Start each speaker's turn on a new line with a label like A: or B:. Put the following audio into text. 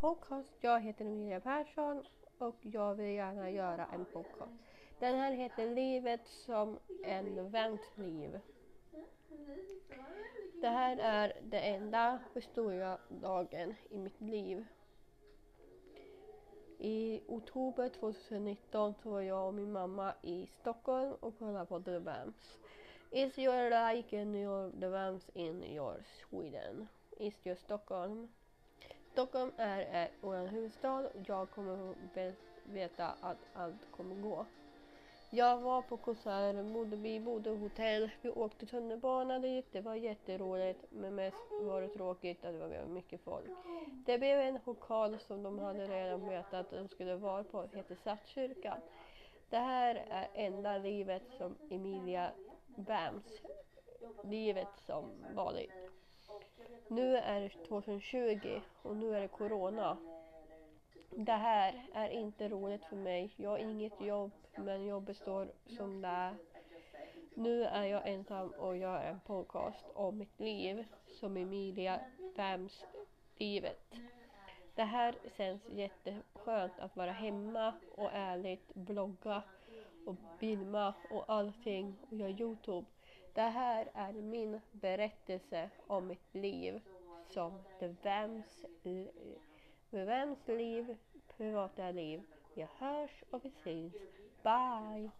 A: podcast. Jag heter Emilia Persson och jag vill gärna göra en podcast. Den här heter Livet som en väns liv. Det här är den enda historia stora dagen i mitt liv. I oktober 2019 så var jag och min mamma i Stockholm och kollade på The Vamps. Is your like in your The Vamps in your Sweden? Is your Stockholm? Stockholm är eh, vår huvudstad och jag kommer veta att allt kommer gå. Jag var på konsert, bodde vi bodde hotell, vi åkte tunnelbana dit, det var jätteroligt men mest var det tråkigt att det var mycket folk. Det blev en lokal som de hade redan vetat att de skulle vara på, hette Stadskyrkan. Det här är enda livet som Emilia Bams, livet som vanligt. Nu är det 2020 och nu är det Corona. Det här är inte roligt för mig. Jag har inget jobb, men jobbet står som det är. Nu är jag ensam och gör en podcast om mitt liv, som Emilia Bams livet. Det här känns jätteskönt att vara hemma och ärligt blogga och filma och allting och göra Youtube. Det här är min berättelse om mitt liv som The Vams, The Vams liv, privata liv. Vi hörs och vi syns. Bye!